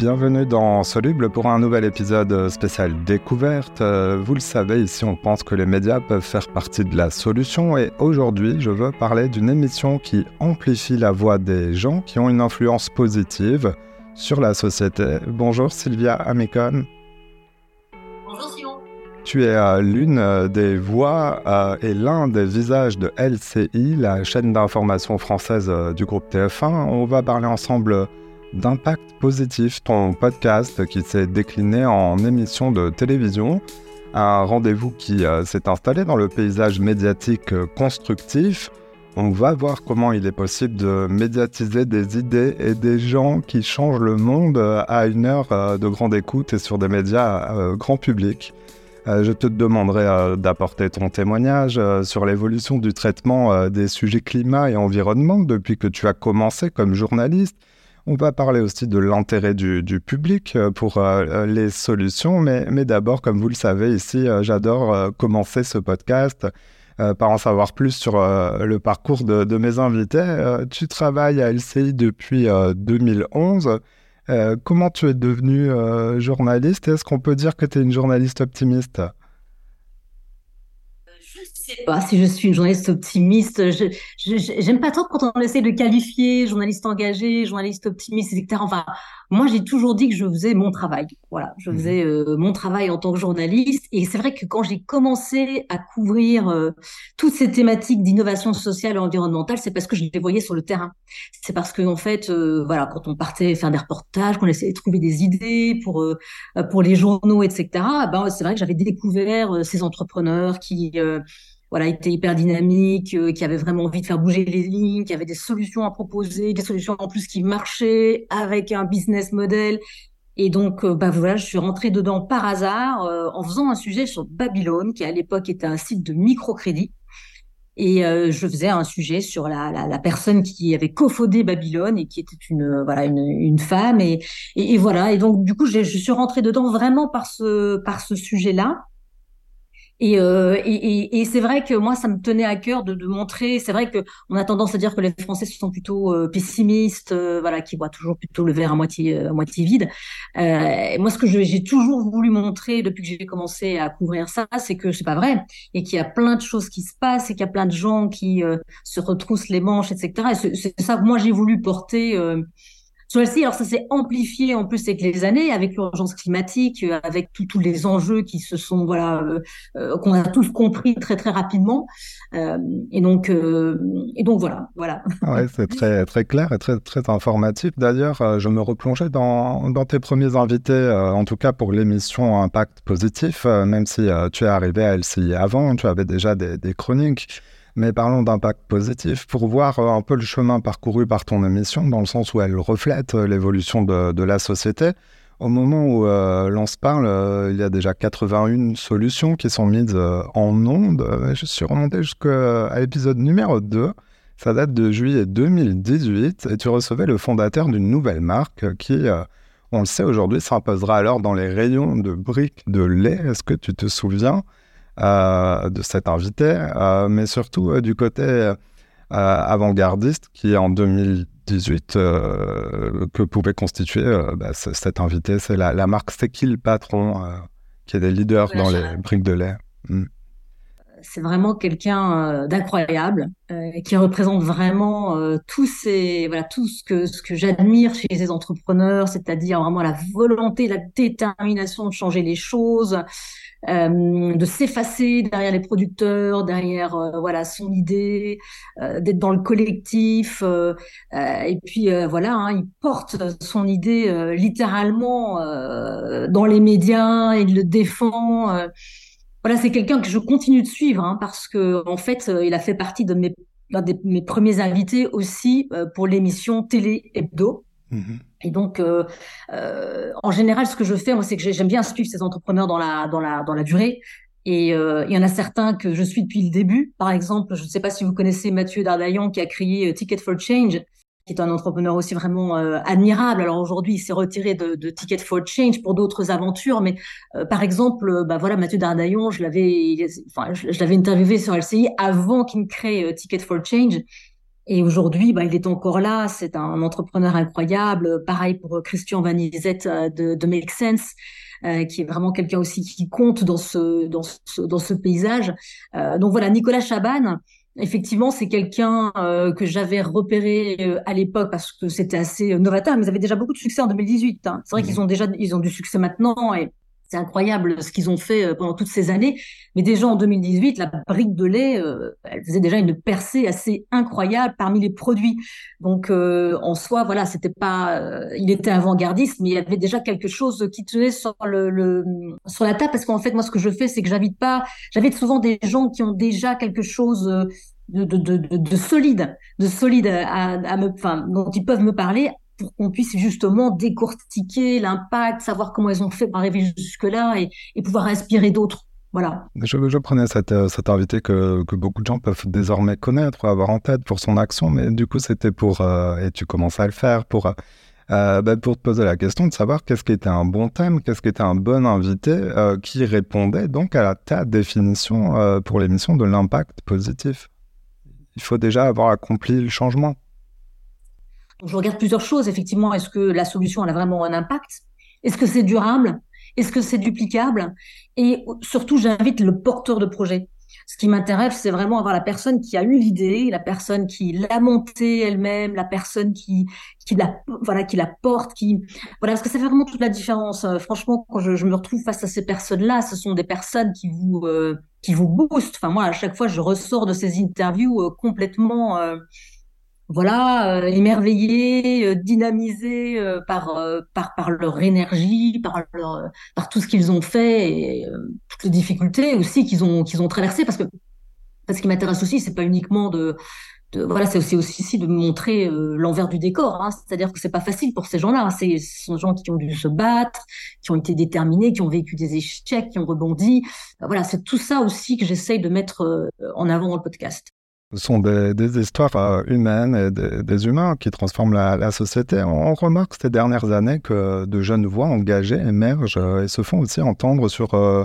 Bienvenue dans Soluble pour un nouvel épisode spécial découverte. Vous le savez, ici on pense que les médias peuvent faire partie de la solution et aujourd'hui je veux parler d'une émission qui amplifie la voix des gens qui ont une influence positive sur la société. Bonjour Sylvia Amicon. Bonjour Simon. Tu es euh, l'une euh, des voix euh, et l'un des visages de LCI, la chaîne d'information française du groupe TF1. On va parler ensemble d'Impact Positif, ton podcast qui s'est décliné en émission de télévision. Un rendez-vous qui s'est installé dans le paysage médiatique constructif. On va voir comment il est possible de médiatiser des idées et des gens qui changent le monde à une heure de grande écoute et sur des médias grand public. Euh, je te demanderai euh, d'apporter ton témoignage euh, sur l'évolution du traitement des sujets climat et environnement depuis que tu as commencé comme journaliste. On va parler aussi de l'intérêt du, public pour les solutions, mais, d'abord, comme vous le savez ici, j'adore commencer ce podcast par en savoir plus sur le parcours de, de mes invités. tu travailles à LCI depuis 2011. Euh, comment tu es devenu euh, journaliste? Est-ce qu'on peut dire que tu es une journaliste optimiste? Sais pas si je suis une journaliste optimiste. Je j'aime pas trop quand on essaie de qualifier journaliste engagé, journaliste optimiste, etc. Enfin, moi, j'ai toujours dit que je faisais mon travail. Voilà, je mmh faisais euh, mon travail en tant que journaliste. Et c'est vrai que quand j'ai commencé à couvrir euh, toutes ces thématiques d'innovation sociale et environnementale, c'est parce que je les voyais sur le terrain. C'est parce que en fait, euh, voilà, quand on partait faire des reportages, qu'on essayait de trouver des idées pour pour les journaux, etc. Ben, c'est vrai que j'avais découvert ces entrepreneurs qui voilà, était hyper dynamique, euh, qui avait vraiment envie de faire bouger les lignes, qui avait des solutions à proposer, des solutions en plus qui marchaient avec un business model. Et donc, euh, bah voilà, je suis rentrée dedans par hasard euh, en faisant un sujet sur Babylone, qui à l'époque était un site de microcrédit. Et je faisais un sujet sur la, la, la, personne qui avait cofondé Babylone et qui était une voilà une, une femme et, et, et, voilà et donc du coup je suis rentrée dedans vraiment par ce par ce sujet là euh, et, et, et, c'est vrai que moi, ça me tenait à cœur de, de montrer. C'est vrai que on a tendance à dire que les Français sont plutôt euh, pessimistes, euh, voilà, qui voient toujours plutôt le verre à moitié à moitié vide. Euh, moi, ce que j'ai toujours voulu montrer depuis que j'ai commencé à couvrir ça, c'est que c'est pas vrai et qu'il y a plein de choses qui se passent et qu'il y a plein de gens qui se retroussent les manches, etc. Et c'est ça que moi j'ai voulu porter sur alors ça s'est amplifié en plus avec les années, avec l'urgence climatique, euh, avec tous les enjeux qui se sont, voilà, euh, euh, qu'on a tous compris très très rapidement. et donc, voilà, voilà. Ouais, c'est très très clair et très très informatif. D'ailleurs, je me replongeais dans, tes premiers invités, en tout cas pour l'émission Impact Positif, même si tu es arrivé à LCI avant, tu avais déjà des chroniques. Mais parlons d'impact positif pour voir euh, un peu le chemin parcouru par ton émission, dans le sens où elle reflète euh, l'évolution de, la société. Au moment où euh, l'on se parle, il y a déjà 81 solutions qui sont mises en onde. Je suis remonté jusqu'à l'épisode numéro 2. Ça date de juillet 2018 et tu recevais le fondateur d'une nouvelle marque qui, on le sait aujourd'hui, s'imposera alors dans les rayons de briques de lait. Est-ce que tu te souviens de cet invité, euh, mais surtout euh, du côté avant-gardiste qui en 2018 que pouvait constituer bah, cet invité. C'est la, marque C'est qui le patron qui est des leaders dans les briques de lait. Hmm. c'est vraiment quelqu'un d'incroyable qui représente vraiment ces voilà tout ce que ce que j'admire chez les entrepreneurs, c'est-à-dire vraiment la volonté, la détermination de changer les choses, euh, de s'effacer derrière les producteurs, derrière euh, voilà son idée, euh, d'être dans le collectif. et puis voilà, hein, il porte son idée littéralement dans les médias, il le défend. voilà, c'est quelqu'un que je continue de suivre hein, parce que en fait, il a fait partie de mes de mes premiers invités aussi pour l'émission Télé Hebdo. Mmh et donc, euh, euh, en général, ce que je fais, moi, c'est que j'aime bien suivre ces entrepreneurs dans la dans la dans la durée. Et euh, il y en a certains que je suis depuis le début. Par exemple, je ne sais pas si vous connaissez Mathieu Dardaillon qui a créé Ticket for Change, qui est un entrepreneur aussi vraiment admirable. Alors aujourd'hui, il s'est retiré de, Ticket for Change pour d'autres aventures, mais par exemple, bah voilà, Mathieu Dardaillon, je l'avais, enfin, je, je l'avais interviewé sur LCI avant qu'il ne crée Ticket for Change. Et aujourd'hui, bah, il est encore là. C'est un entrepreneur incroyable. Pareil pour Christian Van de, de Make Sense. Euh, qui est vraiment quelqu'un aussi qui compte dans ce dans ce, dans ce paysage. Euh, donc voilà, Nicolas Chaban. Effectivement, c'est quelqu'un euh, que j'avais repéré euh, à l'époque parce que c'était assez novateur, mais ils avaient déjà beaucoup de succès en 2018. Hein. C'est vrai mmh. qu'ils ont déjà ils ont du succès maintenant et c'est incroyable ce qu'ils ont fait euh, pendant toutes ces années. Mais déjà en 2018, la brique de lait, euh, elle faisait déjà une percée assez incroyable parmi les produits. Donc euh, en soi, voilà, c'était pas, il était avant-gardiste, mais il y avait déjà quelque chose qui tenait sur le, sur la table. Parce qu'en fait, moi, ce que je fais, c'est que j'invite pas, j'invite souvent des gens qui ont déjà quelque chose de, de, de, de, solide, de solide à, à me, enfin, dont ils peuvent me parler pour qu'on puisse justement décortiquer l'impact, savoir comment ils ont fait pour arriver jusque-là et, pouvoir inspirer d'autres. Voilà. Je, prenais cette, euh, invité que, beaucoup de gens peuvent désormais connaître, avoir en tête pour son action, mais du coup, c'était pour, euh, et tu commences à le faire, pour, euh, bah, pour te poser la question de savoir qu'est-ce qui était un bon thème, qu'est-ce qui était un bon invité qui répondait donc à la, ta définition pour l'émission de l'impact positif. Il faut déjà avoir accompli le changement je regarde plusieurs choses. Effectivement, est-ce que la solution elle a vraiment un impact? Est-ce que c'est durable? Est-ce que c'est duplicable? Et surtout, j'invite le porteur de projet. Ce qui m'intéresse, c'est vraiment avoir la personne qui a eu l'idée, la personne qui l'a montée elle-même, la personne qui qui la voilà qui la porte, qui voilà parce que ça fait vraiment toute la différence. Euh, franchement, quand je, me retrouve face à ces personnes-là, ce sont des personnes qui vous euh, qui vous boostent. Enfin moi, à chaque fois, je ressors de ces interviews euh, complètement voilà, euh, émerveillés, euh, dynamisés euh, par, par, par leur énergie, par, leur, par tout ce qu'ils ont fait et toutes les difficultés aussi qu'ils ont, qu'ils ont traversées. Parce que ce qui m'intéresse aussi, c'est pas uniquement de, de voilà, c'est aussi, aussi de montrer l'envers du décor. Hein. C'est-à-dire que c'est pas facile pour ces gens-là. Hein. C'est, ce sont des gens qui ont dû se battre, qui ont été déterminés, qui ont vécu des échecs, qui ont rebondi. Voilà, c'est tout ça aussi que j'essaye de mettre en avant dans le podcast. Sont des, histoires euh, humaines et des, humains qui transforment la, société. On remarque ces dernières années que de jeunes voix engagées émergent euh, et se font aussi entendre sur, euh,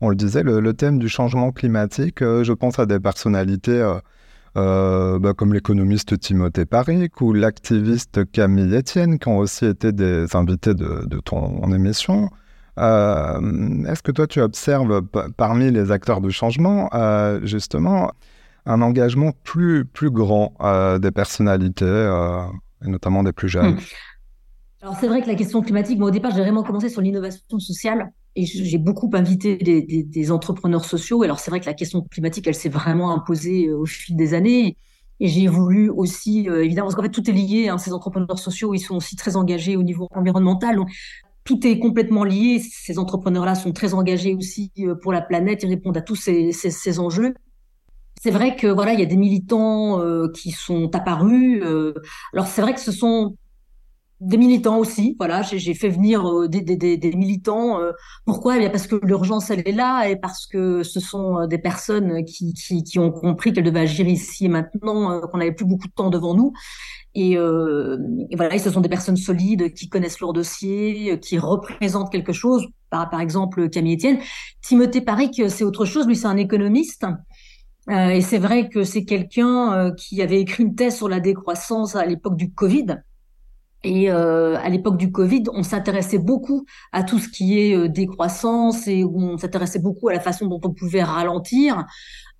on le disait, le, thème du changement climatique. je pense à des personnalités bah, comme l'économiste Timothée Paric ou l'activiste Camille Etienne qui ont aussi été des invités de ton émission. Est-ce que toi tu observes parmi les acteurs du changement justement un engagement plus, plus grand euh, des personnalités, euh, et notamment des plus jeunes. Hmm. Alors c'est vrai que la question climatique, au départ j'ai vraiment commencé sur l'innovation sociale et j'ai beaucoup invité des, entrepreneurs sociaux. Alors c'est vrai que la question climatique, elle s'est vraiment imposée euh, au fil des années. Et j'ai voulu aussi, évidemment, parce qu'en fait tout est lié. Hein, ces entrepreneurs sociaux, ils sont aussi très engagés au niveau environnemental. Donc, tout est complètement lié. Ces entrepreneurs-là sont très engagés aussi pour la planète. Ils répondent à tous ces enjeux c'est vrai que voilà, il y a des militants euh, qui sont apparus. Euh, alors c'est vrai que ce sont des militants aussi. Voilà, j'ai fait venir euh, des, des, des, militants. pourquoi? Eh Parce que l'urgence elle est là et parce que ce sont des personnes qui, qui, qui ont compris qu'elles devaient agir ici et maintenant, qu'on n'avait plus beaucoup de temps devant nous. Et, voilà, et ce sont des personnes solides qui connaissent leur dossier, qui représentent quelque chose. Par, par exemple, Camille Etienne. Timothée Paric, c'est autre chose. Lui, c'est un économiste. Euh, et c'est vrai que c'est quelqu'un euh, qui avait écrit une thèse sur la décroissance à l'époque du Covid. Et euh, à l'époque du Covid, on s'intéressait beaucoup à tout ce qui est décroissance et on s'intéressait beaucoup à la façon dont on pouvait ralentir.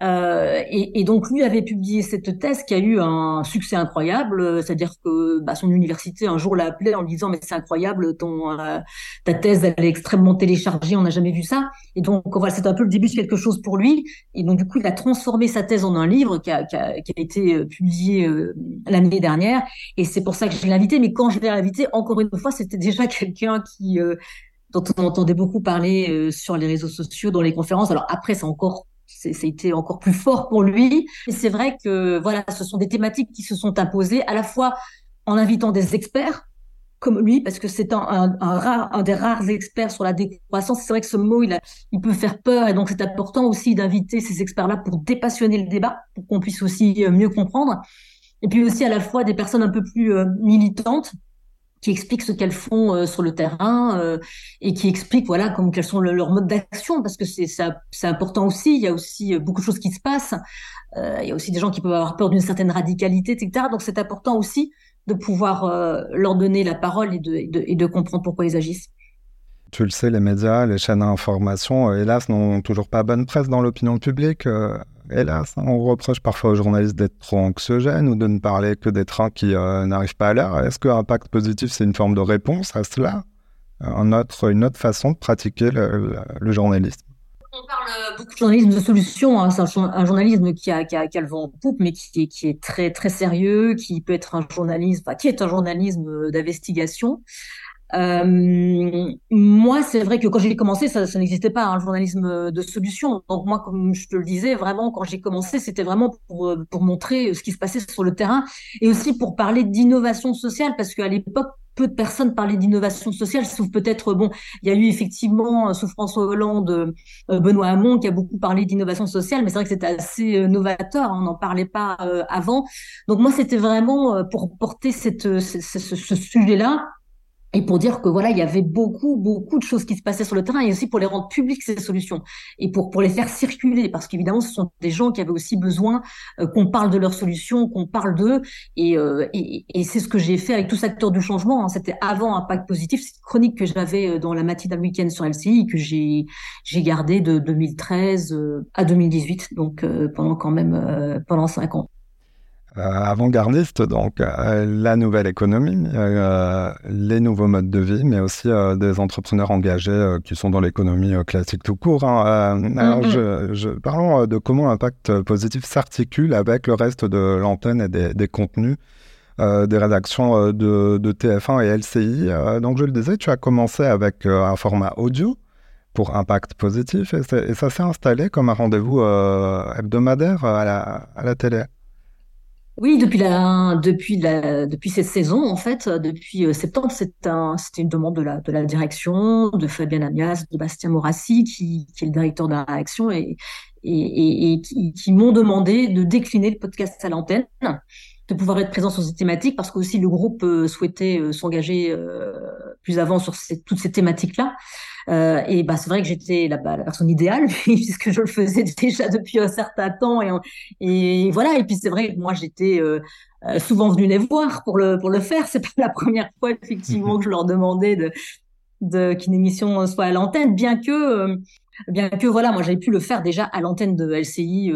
Euh, et, et, donc lui avait publié cette thèse qui a eu un succès incroyable, c'est-à-dire que bah, son université un jour l'a appelé en lui disant mais c'est incroyable, ton euh, ta thèse elle est extrêmement téléchargée, on n'a jamais vu ça. Et donc voilà, c'est un peu le début de quelque chose pour lui. Et donc du coup il a transformé sa thèse en un livre qui a, qui a, qui a été euh, publié euh, l'année dernière. Et c'est pour ça que je l'ai invité. Mais quand je l'ai invité, encore une fois, c'était déjà quelqu'un qui dont on entendait beaucoup parler sur les réseaux sociaux, dans les conférences. Alors après, c'est encore c'était encore plus fort pour lui. Et c'est vrai que voilà, ce sont des thématiques qui se sont imposées à la fois en invitant des experts comme lui, parce que c'est un, un, rare, un des rares experts sur la décroissance. C'est vrai que ce mot, il, a, il peut faire peur, et donc c'est important aussi d'inviter ces experts-là pour dépassionner le débat, pour qu'on puisse aussi euh, mieux comprendre. Et puis aussi à la fois des personnes un peu plus euh, militantes, qui expliquent ce qu'elles font euh, sur le terrain euh, et qui expliquent voilà comme quels sont leurs modes d'action parce que c'est c'est important aussi il y a aussi euh, beaucoup de choses qui se passent il y a aussi des gens qui peuvent avoir peur d'une certaine radicalité, etc. Donc c'est important aussi de pouvoir leur donner la parole et de, et, de, comprendre pourquoi ils agissent. Tu le sais, les médias, les chaînes d'information, hélas, n'ont toujours pas bonne presse dans l'opinion publique. Hélas, on reproche parfois aux journalistes d'être trop anxiogènes ou de ne parler que des trains qui n'arrivent pas à l'heure. Est-ce qu'un impact positif, c'est une forme de réponse à cela autre, Une autre façon de pratiquer le journalisme? On parle beaucoup de journalisme de solution. Hein. C'est un, journalisme qui a, le vent en poupe, mais qui est, très très sérieux, qui peut être un journalisme, qui est un journalisme d'investigation. Euh, moi, c'est vrai que quand j'ai commencé, ça, ça n'existait pas, un journalisme de solution. Donc moi, comme je te le disais, vraiment, quand j'ai commencé, c'était vraiment pour, pour montrer ce qui se passait sur le terrain et aussi pour parler d'innovation sociale, parce qu'à l'époque, peu de personnes parlaient d'innovation sociale, sauf peut-être, bon, il y a eu effectivement, euh, sous François Hollande, euh, Benoît Hamon qui a beaucoup parlé d'innovation sociale, mais c'est vrai que c'était assez euh, novateur, hein, on n'en parlait pas avant. Donc moi, c'était vraiment pour porter cette, ce, ce sujet-là et pour dire que voilà, il y avait beaucoup, beaucoup de choses qui se passaient sur le terrain et aussi pour les rendre publiques ces solutions et pour pour les faire circuler parce qu'évidemment ce sont des gens qui avaient aussi besoin euh, qu'on parle de leurs solutions, qu'on parle d'eux et, euh, et, et c'est ce que j'ai fait avec tous acteurs du changement. Hein. C'était avant Impact Positif, c'est une chronique que j'avais euh, dans la matinale week-end sur LCI que j'ai j'ai gardé de 2013 à 2018 donc pendant quand même pendant cinq ans. Euh, avant-gardiste, donc euh, la nouvelle économie, euh, les nouveaux modes de vie, mais aussi des entrepreneurs engagés qui sont dans l'économie classique tout court. Hein. Alors, je, parlons de comment l'impact positif s'articule avec le reste de l'antenne et des, contenus. des rédactions de, de, TF1 et LCI. donc, je le disais, tu as commencé avec un format audio pour impact positif et, et ça s'est installé comme un rendez-vous hebdomadaire à la, à la télé. Oui, depuis la, depuis la, depuis cette saison, en fait, depuis euh, septembre, c'est un, c'était une demande de la, de la direction, de Fabien Amias, de Bastien Morassi, qui, qui est le directeur de la réaction et, et, et, qui, qui m'ont demandé de décliner le podcast à l'antenne, de pouvoir être présent sur ces thématiques, parce que aussi le groupe euh, souhaitait euh, s'engager plus avant sur ces, toutes ces thématiques-là. Euh, et bah, c'est vrai que j'étais la, bah, personne idéale puisque je le faisais déjà depuis un certain temps et, voilà. Et puis c'est vrai que moi j'étais euh, euh, souvent venue les voir pour le pour le faire. C'est pas la première fois effectivement que je leur demandais de qu'une émission soit à l'antenne, bien que bien que voilà, moi j'avais pu le faire déjà à l'antenne de LCI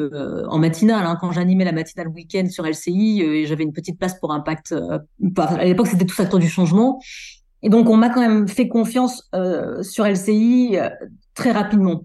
en matinale, hein, quand j'animais la matinale week-end sur LCI, et j'avais une petite place pour Impact. à l'époque, c'était tout acteur du changement, et donc, on m'a quand même fait confiance euh, sur LCI euh, très rapidement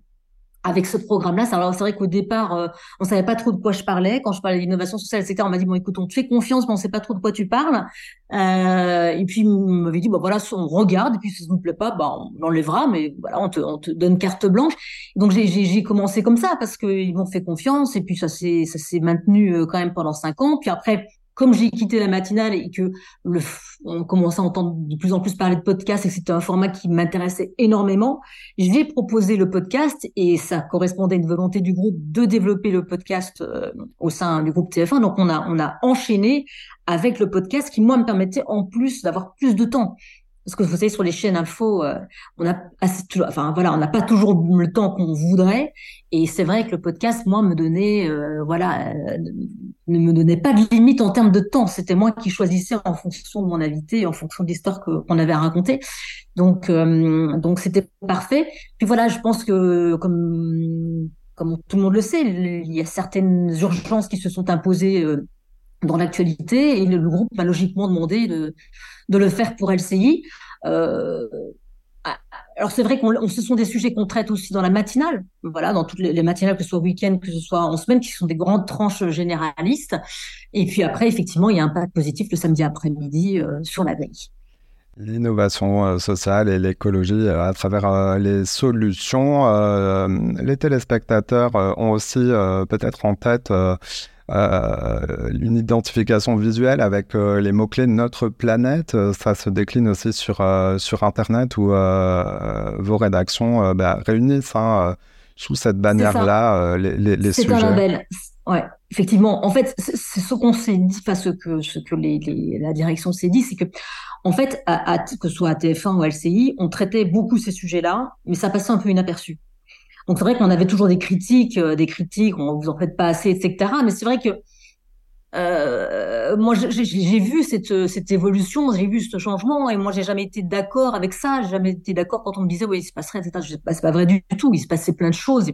avec ce programme-là. Alors, c'est vrai qu'au départ, euh, on savait pas trop de quoi je parlais. Quand je parlais d'innovation sociale, etc., on m'a dit, bon, écoute, on te fait confiance, mais on sait pas trop de quoi tu parles. Euh, et puis, on m'avait dit, bah voilà, on regarde, et puis si ça ne plaît pas, bah, on l'enlèvera, mais voilà, on te, on te donne carte blanche. Donc, j'ai commencé comme ça, parce qu'ils m'ont fait confiance, et puis ça s'est maintenu euh, quand même pendant cinq ans. Puis après, comme j'ai quitté la matinale et que le, on commençait à entendre de plus en plus parler de podcast et que c'était un format qui m'intéressait énormément, j'ai proposé le podcast et ça correspondait à une volonté du groupe de développer le podcast euh, au sein du groupe TF1. Donc on a on a enchaîné avec le podcast qui moi me permettait en plus d'avoir plus de temps parce que vous savez sur les chaînes info euh, on a assez, enfin voilà on n'a pas toujours le temps qu'on voudrait. Et c'est vrai que le podcast moi me donnait euh, voilà euh, ne me donnait pas de limite en termes de temps. C'était moi qui choisissais en fonction de mon invité en fonction de l'histoire qu'on avait à raconter. Donc donc c'était parfait. Puis voilà je pense que comme comme tout le monde le sait il y a certaines urgences qui se sont imposées dans l'actualité et le, groupe m'a logiquement demandé de, le faire pour LCI. Euh, alors c'est vrai qu'on ce sont des sujets qu'on traite aussi dans la matinale, voilà, dans toutes les, matinales, que ce soit week-end, que ce soit en semaine, qui sont des grandes tranches généralistes. Et puis après, effectivement, il y a un impact positif le samedi après-midi euh, sur la veille. L'innovation euh, sociale et l'écologie à travers les solutions. les téléspectateurs ont aussi peut-être en tête euh, une identification visuelle avec euh, les mots-clés de notre planète. Euh, ça se décline aussi sur, sur Internet où vos rédactions bah, réunissent hein, sous cette bannière-là les, les, sujets. C'est un label. Ouais, effectivement. En fait, c'est ce qu'on s'est dit, enfin ce que ce que les, la direction s'est dit, c'est que en fait, à, que ce soit à TF1 ou LCI, on traitait beaucoup ces sujets-là, mais ça passait un peu inaperçu. Donc c'est vrai qu'on avait toujours des critiques, des critiques, on vous en fait pas assez, etc. Mais c'est vrai que euh, moi, j'ai vu cette, cette évolution, j'ai vu ce changement, et moi, j'ai jamais été d'accord avec ça. J'ai jamais été d'accord quand on me disait, oui, il se passerait, etc. C'est pas vrai du tout. Il se passait plein de choses.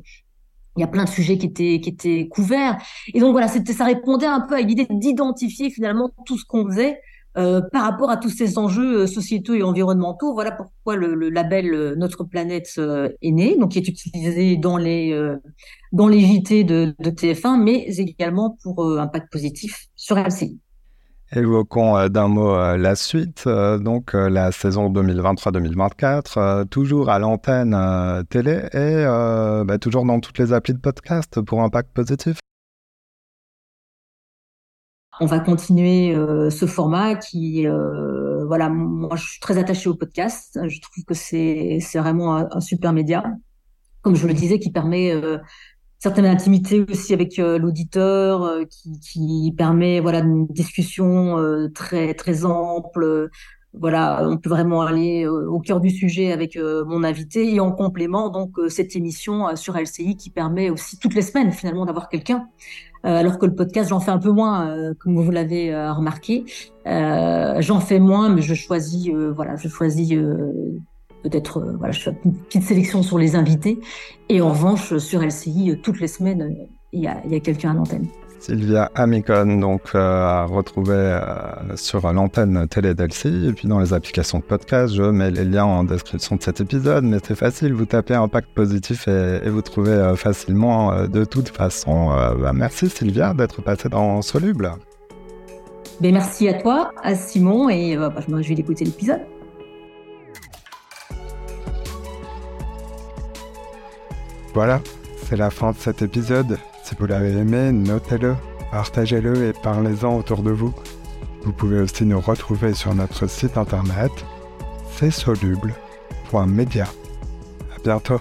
Il y a plein de sujets qui étaient qui étaient couverts. Et donc voilà, ça répondait un peu à l'idée d'identifier finalement tout ce qu'on faisait euh, par rapport à tous ces enjeux euh, sociétaux et environnementaux. Voilà pourquoi le, label euh, Notre planète est né, donc qui est utilisé dans les dans JT de, TF1, mais également pour impact positif sur LCI. Évoquons d'un mot la suite, donc la saison 2023-2024, toujours à l'antenne télé et bah, toujours dans toutes les applis de podcast pour Impact Positif on va continuer euh, ce format qui, euh, voilà, moi je suis très attachée au podcast. Je trouve que c'est vraiment un, super média, comme je le disais, qui permet euh, certaines intimités aussi avec l'auditeur, qui, qui permet voilà une discussion très très ample. Voilà, on peut vraiment aller au cœur du sujet avec mon invité et en complément donc cette émission sur LCI qui permet aussi toutes les semaines finalement d'avoir quelqu'un euh, alors que le podcast, j'en fais un peu moins, euh, comme vous l'avez euh, remarqué. j'en fais moins, mais je choisis, voilà, je choisis peut-être, voilà, je fais une petite sélection sur les invités. Et en revanche, sur LCI, toutes les semaines, il y a, y a quelqu'un à l'antenne. Sylvia Amicon, donc euh, à retrouver euh, sur l'antenne télé d'Elsie et puis dans les applications de podcast. Je mets les liens en description de cet épisode, mais c'est facile, vous tapez Impact Positif et, vous trouvez euh, facilement de toute façon. Bah, merci Sylvia d'être passée dans Soluble. Ben, merci à toi, à Simon, et bah, je me réjouis d'écouter l'épisode. Voilà, c'est la fin de cet épisode. Si vous l'avez aimé, notez-le, partagez-le et parlez-en autour de vous. Vous pouvez aussi nous retrouver sur notre site internet c'est soluble.media. À bientôt.